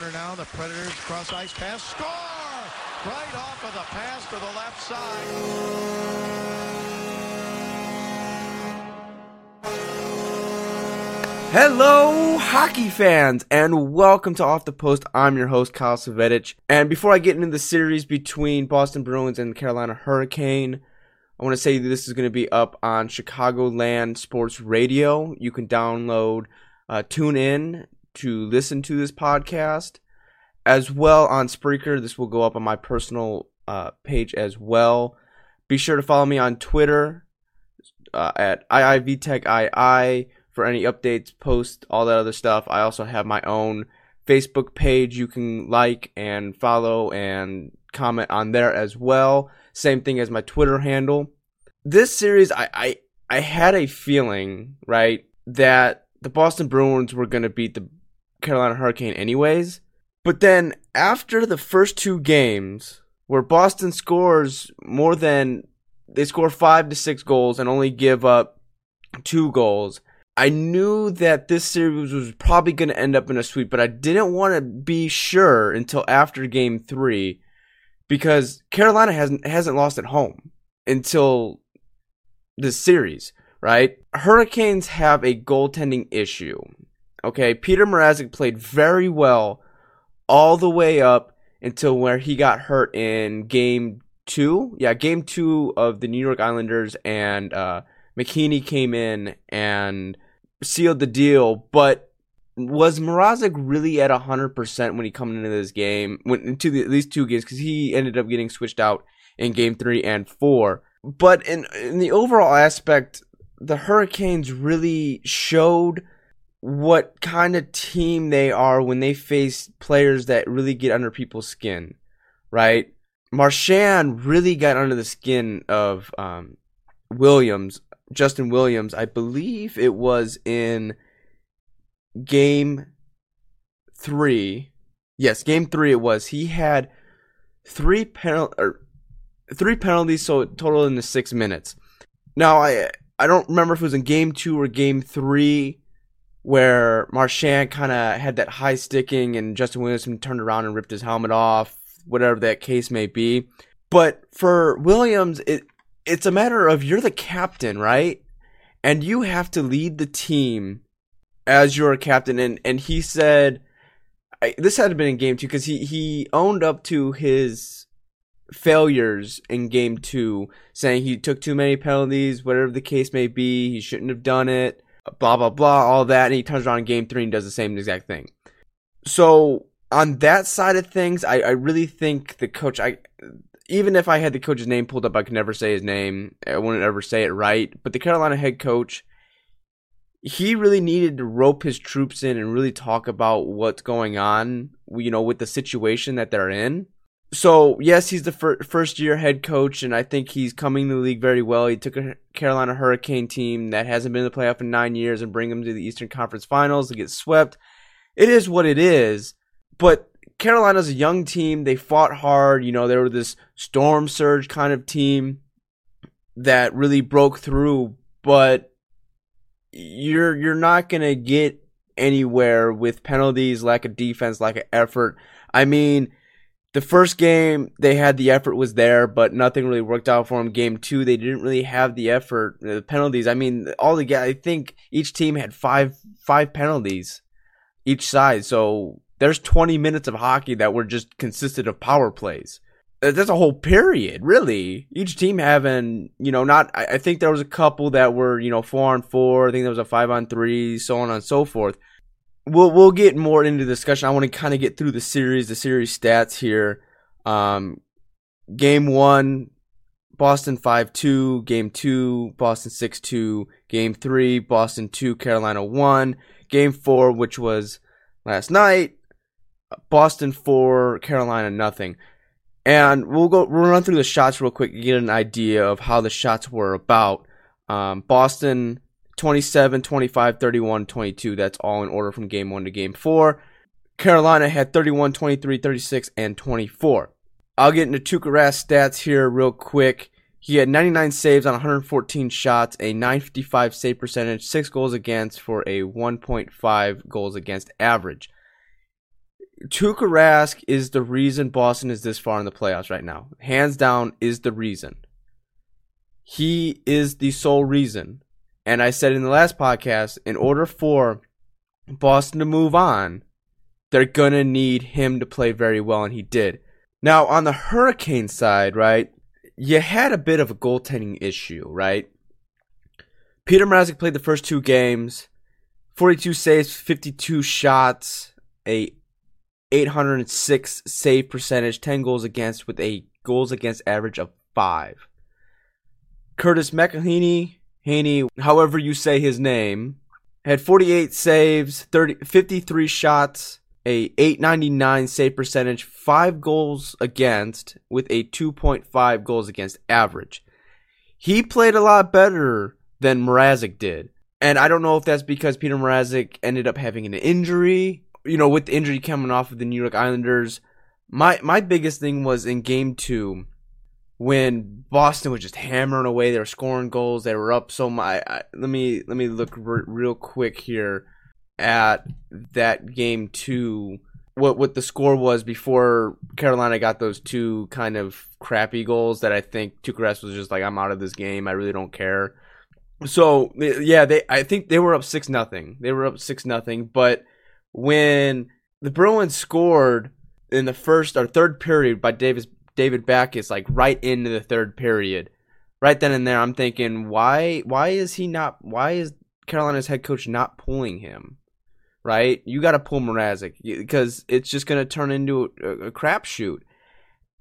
Now the Predators cross ice pass. Score! Right off of the pass to the left side. Hello, hockey fans, and welcome to Off the Post. I'm your host, Kyle Savedich. And before I get into the series between Boston Bruins and Carolina Hurricane, I want to say this is going to be up on Chicagoland Sports Radio. You can download, uh, tune in to listen to this podcast, as well on Spreaker. This will go up on my personal uh, page as well. Be sure to follow me on Twitter uh, at IIVTechII for any updates, posts, all that other stuff. I also have my own Facebook page you can like and follow and comment on there as well. Same thing as my Twitter handle. This series, I, I, I had a feeling, right, that the Boston Bruins were going to beat the Carolina Hurricane anyways. But then after the first two games, where Boston scores more than they score five to six goals and only give up two goals, I knew that this series was probably going to end up in a sweep, but I didn't want to be sure until after game three because Carolina hasn't hasn't lost at home until this series, right? Hurricanes have a goaltending issue. Okay, Peter Mrazek played very well all the way up until where he got hurt in game two. Yeah, game two of the New York Islanders, and uh, McKinney came in and sealed the deal, but was Mrazek really at hundred percent when he come into this game? Went into the, these two games because he ended up getting switched out in game three and four. But in in the overall aspect, the Hurricanes really showed what kind of team they are when they face players that really get under people's skin, right? Marchand really got under the skin of um, Williams Justin Williams, I believe it was in game three. Yes, game three it was. He had three penal or three penalties, so total in the six minutes. Now I I don't remember if it was in game two or game three where Marchand kind of had that high sticking and Justin Williams turned around and ripped his helmet off, whatever that case may be. But for Williams, it it's a matter of you're the captain, right? And you have to lead the team as your captain. And, and he said, I, this had been in game two because he, he owned up to his failures in game two, saying he took too many penalties, whatever the case may be, he shouldn't have done it, blah, blah, blah, all that. And he turns around in game three and does the same exact thing. So on that side of things, I, I really think the coach, I, even if I had the coach's name pulled up, I could never say his name. I wouldn't ever say it right. But the Carolina head coach, he really needed to rope his troops in and really talk about what's going on, you know, with the situation that they're in. So, yes, he's the fir- first year head coach, and I think he's coming to the league very well. He took a Carolina Hurricane team that hasn't been in the playoff in nine years and bring them to the Eastern Conference Finals to get swept. It is what it is. But Carolina's a young team. They fought hard. You know, they were this storm surge kind of team that really broke through, but you're you're not gonna get anywhere with penalties, lack of defense, lack of effort. I mean, the first game they had the effort was there, but nothing really worked out for them. Game two, they didn't really have the effort. Uh, the penalties. I mean, all the I think each team had five five penalties each side. So there's 20 minutes of hockey that were just consisted of power plays. That's a whole period, really. Each team having, you know, not. I, think there was a couple that were, you know, four on four. I think there was a five on three, so on and so forth. We'll we'll get more into discussion. I want to kind of get through the series, the series stats here. Um, game one, Boston five two. Game two, Boston six two. Game three, Boston two, Carolina one. Game four, which was last night. Boston four, Carolina nothing. And we'll go we'll run through the shots real quick to get an idea of how the shots were about. Um, Boston 27, 25, 31, 22. That's all in order from game 1 to game 4. Carolina had 31, 23, 36 and 24. I'll get into Tuukka Rask stats here real quick. He had 99 saves on 114 shots, a 955 save percentage, 6 goals against for a 1.5 goals against average. Tuukka Rask is the reason Boston is this far in the playoffs right now. Hands down is the reason. He is the sole reason. And I said in the last podcast, in order for Boston to move on, they're going to need him to play very well, and he did. Now, on the Hurricane side, right, you had a bit of a goaltending issue, right? Peter Mrazek played the first two games, 42 saves, 52 shots, a 806 save percentage, 10 goals against with a goals against average of 5. Curtis McElhinney, Haney, however you say his name, had 48 saves, 30, 53 shots, a 899 save percentage, 5 goals against with a 2.5 goals against average. He played a lot better than Mrazek did. And I don't know if that's because Peter Mrazek ended up having an injury, you know, with the injury coming off of the New York Islanders. My my biggest thing was in game 2 when Boston was just hammering away, they were scoring goals. They were up so much. let me let me look real quick here at that game two. What what the score was before Carolina got those two kind of crappy goals that I think Tuukka Rask was just like I'm out of this game. I really don't care. So yeah, they I think they were up six nothing. They were up six nothing. But when the Bruins scored in the first or third period by Davis David Backes like right into the third period. Right then and there, I'm thinking, why why is he not? Why is Carolina's head coach not pulling him? Right, you got to pull Mrazek because it's just going to turn into a, a crapshoot.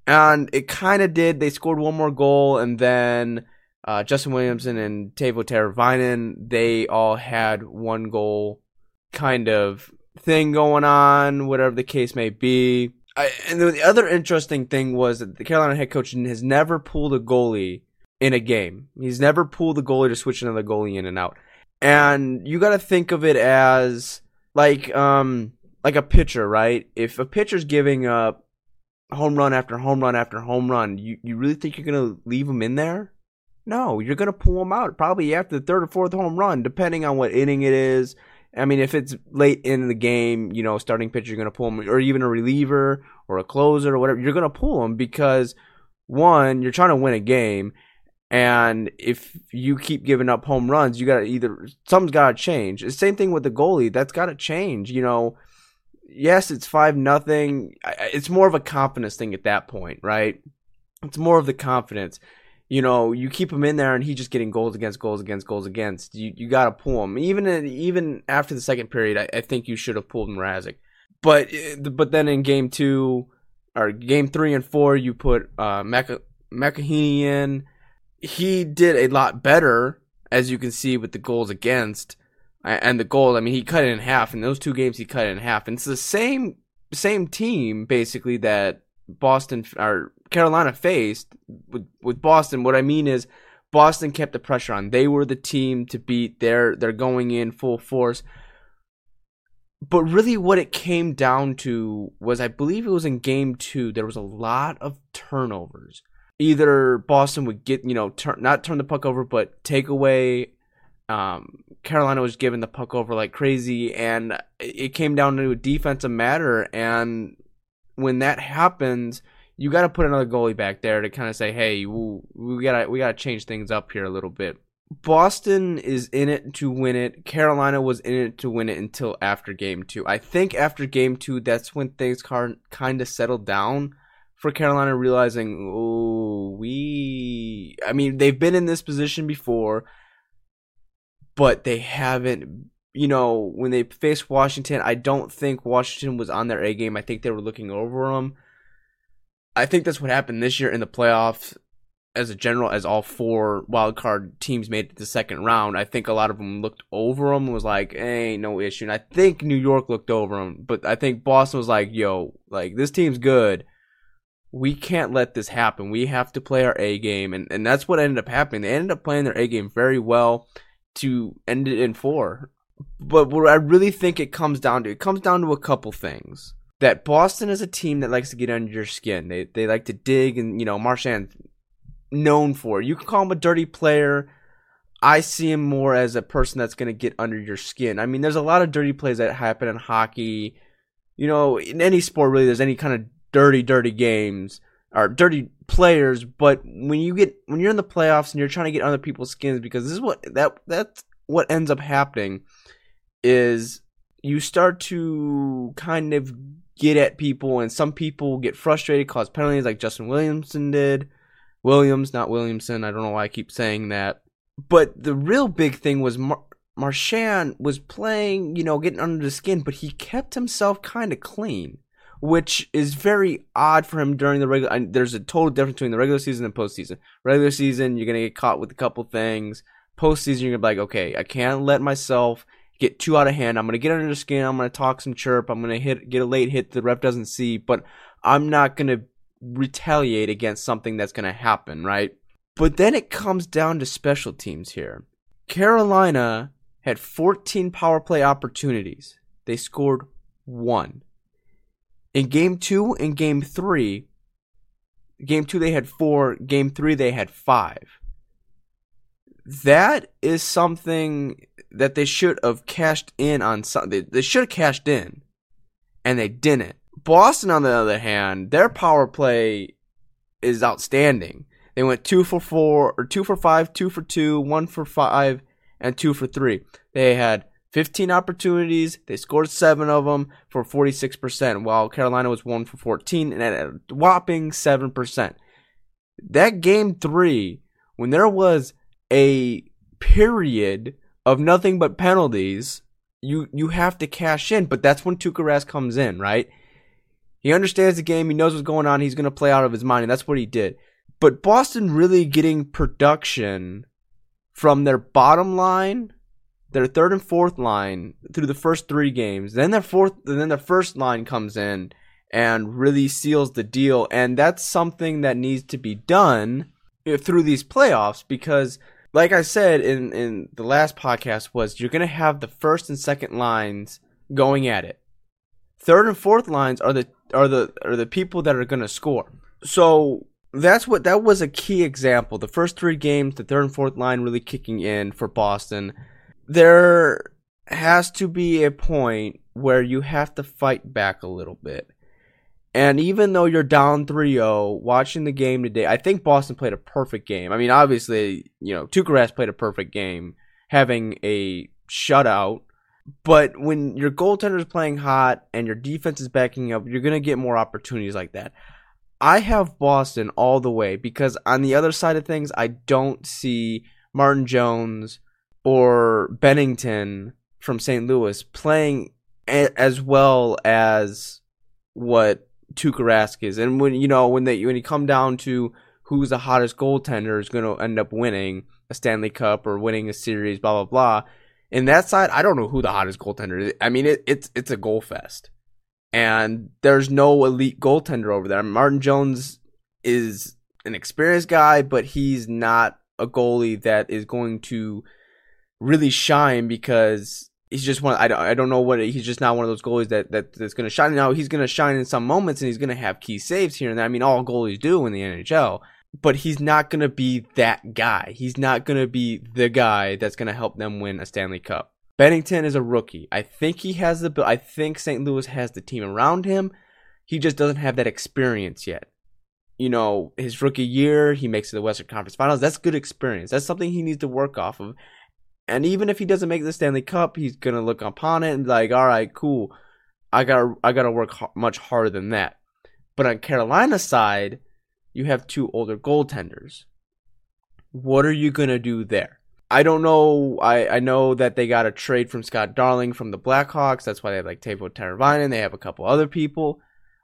And it kind of did. They scored one more goal, and then uh, Justin Williamson and Teuvo Teravainen, they all had one goal kind of thing going on, whatever the case may be. I, and the other interesting thing was that the Carolina head coach has never pulled a goalie in a game. He's never pulled the goalie to switch another goalie in and out. And you got to think of it as like um like a pitcher, right? If a pitcher's giving up home run after home run after home run, you you really think you're gonna leave him in there? No, you're gonna pull him out probably after the third or fourth home run, depending on what inning it is, I mean, if it's late in the game, you know, starting pitcher, you're going to pull him, or even a reliever or a closer or whatever, you're going to pull him because one, you're trying to win a game, and if you keep giving up home runs, you got to either something's got to change. The same thing with the goalie, that's got to change. You know, yes, it's five nothing. It's more of a confidence thing at that point, right? It's more of the confidence you know, you keep him in there and he's just getting goals against goals against goals against. You you got to pull him. Even even after the second period, I, I think you should have pulled Mrazek. But but then in game two or game three and four, you put uh, McElhinney in. He did a lot better, as you can see with the goals against and the goal. I mean, he cut it in half. In those two games, he cut it in half. And it's the same same team basically that Boston or Carolina faced with with Boston. What I mean is Boston kept the pressure on. They were the team to beat. They're they're going in full force. But really, what it came down to was, I believe it was in game two. There was a lot of turnovers. Either Boston would get, you know, turn not turn the puck over, but take away. Um, Carolina was giving the puck over like crazy, and it came down to a defensive matter. And when that happens, you got to put another goalie back there to kind of say, "Hey, we, got to we got to change things up here a little bit." Boston is in it to win it. Carolina was in it to win it until after game 2. I think after game 2 that's when things kind of settled down for Carolina realizing, "Oh, we I mean, they've been in this position before, but they haven't you know, when they faced Washington, I don't think Washington was on their A game. I think they were looking over them. I think that's what happened this year in the playoffs. as a general, as all four wild card teams made it the second round, I think a lot of them looked over them and was like, "Hey, no issue." And I think New York looked over them, but I think Boston was like, "Yo, like this team's good. We can't let this happen. We have to play our A game," and and that's what ended up happening. They ended up playing their A game very well to end it in four. But what I really think it comes down to, it comes down to a couple things. That Boston is a team that likes to get under your skin. They they like to dig, and you know Marchand known for. You can call him a dirty player. I see him more as a person that's going to get under your skin. I mean, there's a lot of dirty plays that happen in hockey. You know, in any sport, really, there's any kind of dirty, dirty games or dirty players. But when you get when you're in the playoffs and you're trying to get under people's skins, because this is what that that's what ends up happening is you start to kind of get at people, and some people get frustrated, cause penalties, like Justin Williamson did. Williams, not Williamson. I don't know why I keep saying that. But the real big thing was Mar- Marchand was playing, you know, getting under the skin, but he kept himself kind of clean, which is very odd for him during the regular. There's a total difference between the regular season and postseason. Regular season, you're gonna get caught with a couple things. Postseason, you're gonna be like, okay, I can't let myself get too out of hand. I'm gonna get under the skin. I'm gonna talk some chirp. I'm gonna hit, get a late hit the ref doesn't see, but I'm not gonna retaliate against something that's to happen, right? But then it comes down to special teams here. Carolina had 14 power play opportunities. They scored one. In game two and game three, game two they had four, game three they had five. That is something that they should have cashed in on. Some, they, they should have cashed in, and they didn't. Boston, on the other hand, their power play is outstanding. They went two for four, or two for five, two for two, one for five, and two for three. They had 15 opportunities. They scored seven of them for 46%, while Carolina was one for 14 and at a whopping 7%. That game three, when there was a period of nothing but penalties, you you have to cash in. But that's when Tuukka Rask comes in, right? He understands the game. He knows what's going on. He's going to play out of his mind, and that's what he did. But Boston really getting production from their bottom line, their third and fourth line through the first three games. Then their fourth, then their first line comes in and really seals the deal. And that's something that needs to be done eh, through these playoffs because like I said in, in the last podcast was you're gonna have the first and second lines going at it. Third and fourth lines are the are the are the people that are going to score. So that's what that was a key example. The first three games, the third and fourth line really kicking in for Boston. There has to be a point where you have to fight back a little bit. And even though you're down 3-0, watching the game today, I think Boston played a perfect game. I mean, obviously, you know, Tuukka Rask played a perfect game, having a shutout but when your goaltender is playing hot and your defense is backing up, you're going to get more opportunities like that. I have Boston all the way because on the other side of things, I don't see Martin Jones or Binnington from St. Louis playing as well as what Tuukka Rask is. And when you know when they when you come down to who's the hottest goaltender is going to end up winning a Stanley Cup or winning a series, blah blah blah in that side, I don't know who the hottest goaltender is. I mean, it, it's it's a goal fest, and there's no elite goaltender over there. Martin Jones is an experienced guy, but he's not a goalie that is going to really shine because he's just one. I don't, I don't know what he's just not one of those goalies that, that that's going to shine. Now he's going to shine in some moments and he's going to have key saves here and there. I mean, all goalies do in the NHL but he's not going to be that guy. He's not going to be the guy that's going to help them win a Stanley Cup. Binnington is a rookie. I think he has the I think St. Louis has the team around him. He just doesn't have that experience yet. You know, his rookie year, he makes it to the Western Conference Finals. That's good experience. That's something he needs to work off of. And even if he doesn't make the Stanley Cup, he's to look upon it and be like, "All right, cool. I got to I got to work much harder than that." But on Carolina's side, you have two older goaltenders. What are you to do there? I don't know. I, I know that they got a trade from Scott Darling from the Blackhawks. That's why they have like Teuvo Teravainen. They have a couple other people.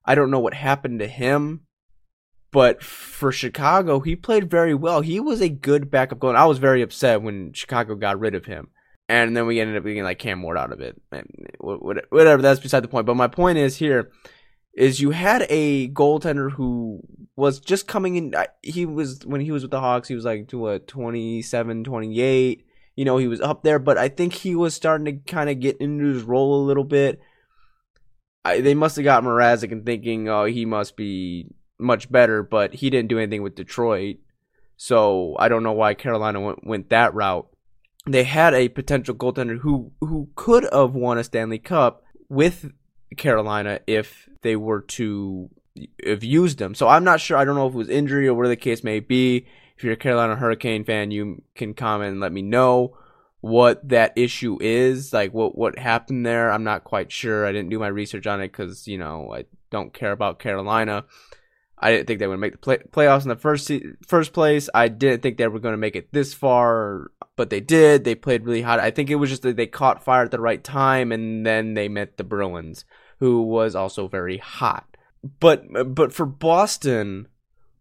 I don't know what happened to him. But for Chicago, he played very well. He was a good backup goalie. I was very upset when Chicago got rid of him. And then we ended up getting like Cam Ward out of it. And whatever, that's beside the point. But my point is here is you had a goaltender who was just coming in. He was, when he was with the Hawks, he was like to what, 27, 28. You know, he was up there, but I think he was starting to kind of get into his role a little bit. I, they must have got Mrazek and thinking, oh, he must be much better, but he didn't do anything with Detroit. So I don't know why Carolina went, went that route. They had a potential goaltender who who could have won a Stanley Cup with Carolina if they were to have used him. So I'm not sure. I don't know if it was injury or whatever the case may be. If you're a Carolina Hurricane fan, you can comment and let me know what that issue is, like what what happened there. I'm not quite sure. I didn't do my research on it because you know I don't care about Carolina. I didn't think they would make the play- playoffs in the first first place. I didn't think they were going to make it this far, but they did. They played really hot. I think it was just that they caught fire at the right time, and then they met the Bruins, who was also very hot. But but for Boston,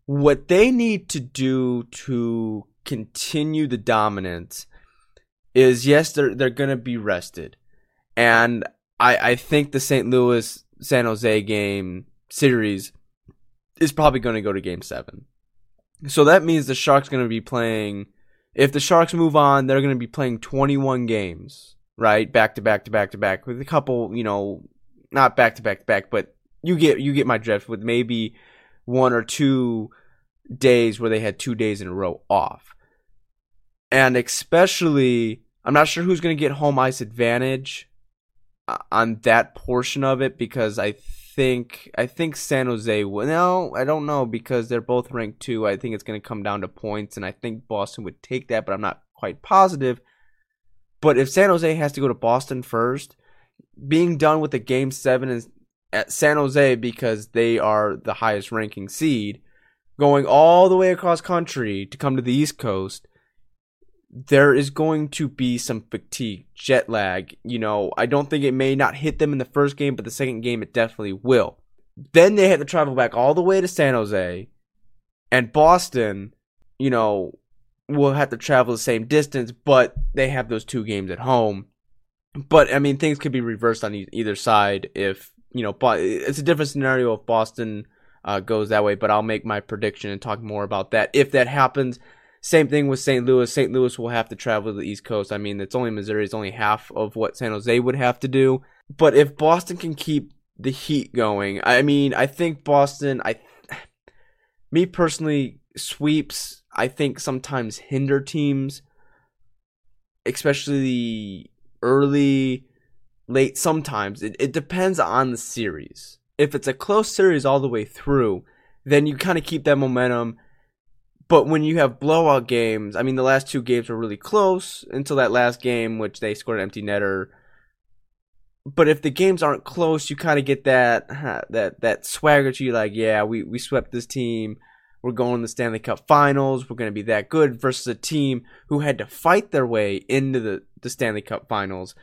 what they need to do to continue the dominance is yes, they're they're going to be rested, and I I think the St. Louis San Jose game series is probably going to go to game seven. So that means the Sharks going to be playing. If the Sharks move on, they're going to be playing 21 games, right, back to back to back to back, with a couple, you know, not back to back to back, but you get you get my drift. With maybe one or two days where they had two days in a row off, and especially, I'm not sure who's going to get home ice advantage uh, on that portion of it because I think I think San Jose will. No, I don't know because they're both ranked two. I think it's going to come down to points, and I think Boston would take that, but I'm not quite positive. But if San Jose has to go to Boston first, being done with the game seven is at San Jose because they are the highest ranking seed, going all the way across country to come to the East Coast there is going to be some fatigue, jet lag. You know, I don't think it may not hit them in the first game, but the second game it definitely will. Then they have to travel back all the way to San Jose, and Boston, you know, will have to travel the same distance, but they have those two games at home. But I mean, things could be reversed on either side if you know. It's a different scenario if Boston uh, goes that way. But I'll make my prediction and talk more about that if that happens. Same thing with St. Louis. St. Louis will have to travel to the East Coast. I mean, it's only Missouri. It's only half of what San Jose would have to do. But if Boston can keep the heat going, I mean, I think Boston. I, me personally, sweeps. I think sometimes hinder teams, especially early, late. Sometimes it, it depends on the series. If it's a close series all the way through, then you kind of keep that momentum but when you have blowout games, I mean, the last two games were really close until that last game, which they scored an empty netter. But if the games aren't close, you kind of get that that that swagger to you, like, yeah, we we swept this team. We're going to the Stanley Cup Finals. We're going to be that good versus a team who had to fight their way into the the Stanley Cup Finals.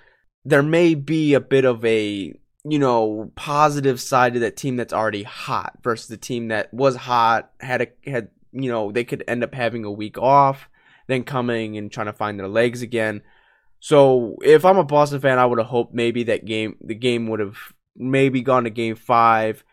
There may be a bit of a you know positive side to that team that's already hot versus the team that was hot had a had you know, they could end up having a week off, then coming and trying to find their legs again. So if I'm a Boston fan, I would have hoped maybe that game, the game would have maybe gone to game five.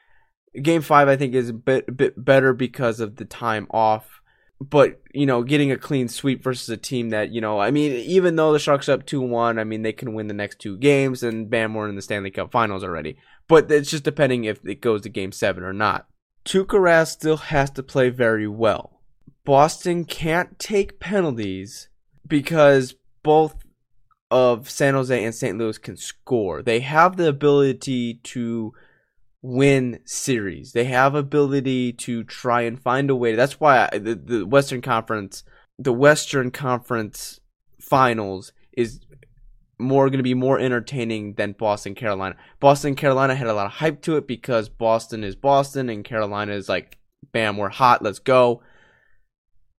Game five, I think, is a bit, a bit better because of the time off. But, you know, getting a clean sweep versus a team that, you know, I mean, even though the Sharks up 2 1, I mean, they can win the next two games and bam, we're in the Stanley Cup finals already. But it's just depending if it goes to game seven or not. Tuukka Rask still has to play very well. Boston can't take penalties because both of San Jose and St. Louis can score. They have the ability to win series. They have ability to try and find a way. That's why I, the, the Western Conference, the Western Conference Finals is more going to be more entertaining than Boston Carolina. Boston Carolina had a lot of hype to it because Boston is Boston and Carolina is like, bam, we're hot, let's go.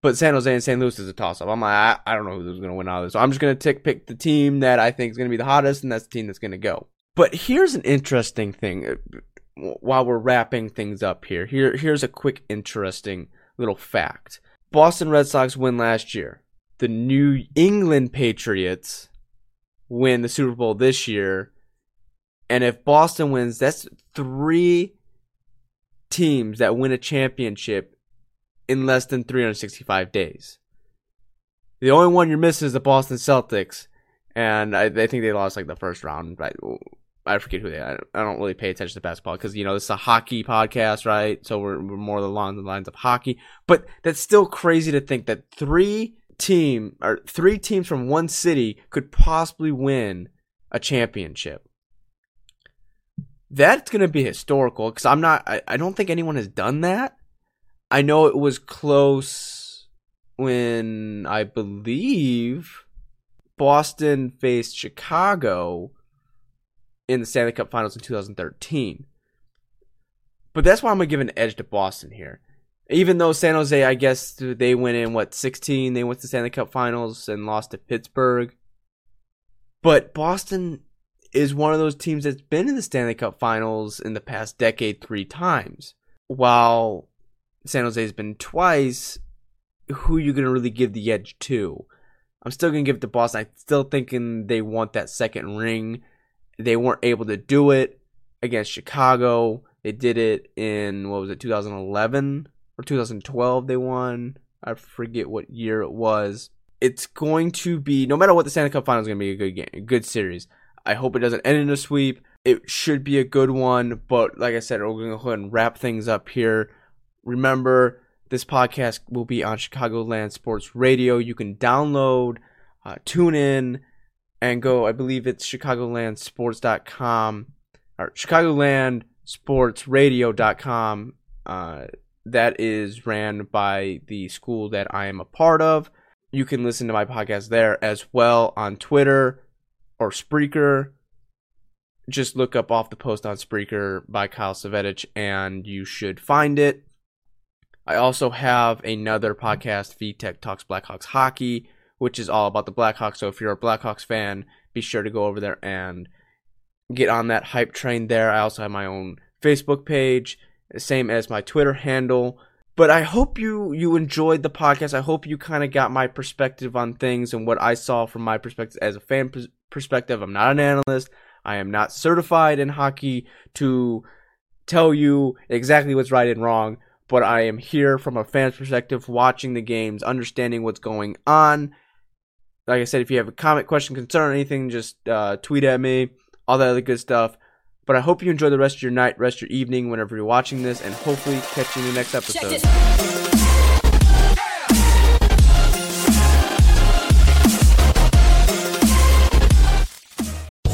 But San Jose and St. Louis is a toss up. I'm like, I, I don't know who's going to win out of this. So I'm just going to tick pick the team that I think is going to be the hottest, and that's the team that's going to go. But here's an interesting thing. Uh, while we're wrapping things up here, here here's a quick interesting little fact. Boston Red Sox win last year. The New England Patriots win the Super Bowl this year. And if Boston wins, that's three teams that win a championship in less than 365 days. The only one you're missing is the Boston Celtics, and I, I think they lost like the first round. Right? I forget who they. Are. I don't really pay attention to basketball because you know this is a hockey podcast, right? So we're, we're more along the lines of hockey. But that's still crazy to think that three team or three teams from one city could possibly win a championship. That's gonna be historical because I'm not. I, I don't think anyone has done that. I know it was close when I believe Boston faced Chicago in the Stanley Cup Finals in 2013. But that's why I'm gonna give an edge to Boston here. Even though San Jose, I guess they went in what 16, they went to Stanley Cup Finals and lost to Pittsburgh. But Boston is one of those teams that's been in the Stanley Cup Finals in the past decade three times. While San Jose has been twice, who are you gonna really give the edge to? I'm still gonna give it to Boston. I'm still thinking they want that second ring. They weren't able to do it against Chicago. They did it in what was it, 2011 or 2012? They won. I forget what year it was. It's going to be no matter what the Stanley Cup Final is going to be a good game, a good series. I hope it doesn't end in a sweep. It should be a good one, but like I said, we're going to go ahead and wrap things up here. Remember, this podcast will be on Chicagoland Sports Radio. You can download, uh, tune in, and go. I believe it's chicagolandsports.com or chicagolandsportsradio.com. Uh, that is ran by the school that I am a part of. You can listen to my podcast there as well on Twitter or Spreaker. Just look up off the post on Spreaker by Kyle Savetich and you should find it. I also have another podcast, VTech Talks Blackhawks Hockey, which is all about the Blackhawks. So if you're a Blackhawks fan, be sure to go over there and get on that hype train there. I also have my own Facebook page, same as my Twitter handle. But I hope you you enjoyed the podcast. I hope you kind of got my perspective on things and what I saw from my perspective as a fan perspective. I'm not an analyst. I am not certified in hockey to tell you exactly what's right and wrong, but I am here from a fan's perspective, watching the games, understanding what's going on, like I said, if you have a comment, question, concern, anything, just uh, tweet at me, all that other good stuff. But I hope you enjoy the rest of your night, rest of your evening, whenever you're watching this, and hopefully catch you in the next episode.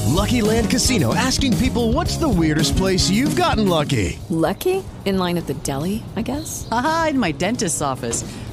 Lucky Land Casino asking people what's the weirdest place you've gotten lucky? Lucky? In line at the deli, I guess? Aha, in my dentist's office.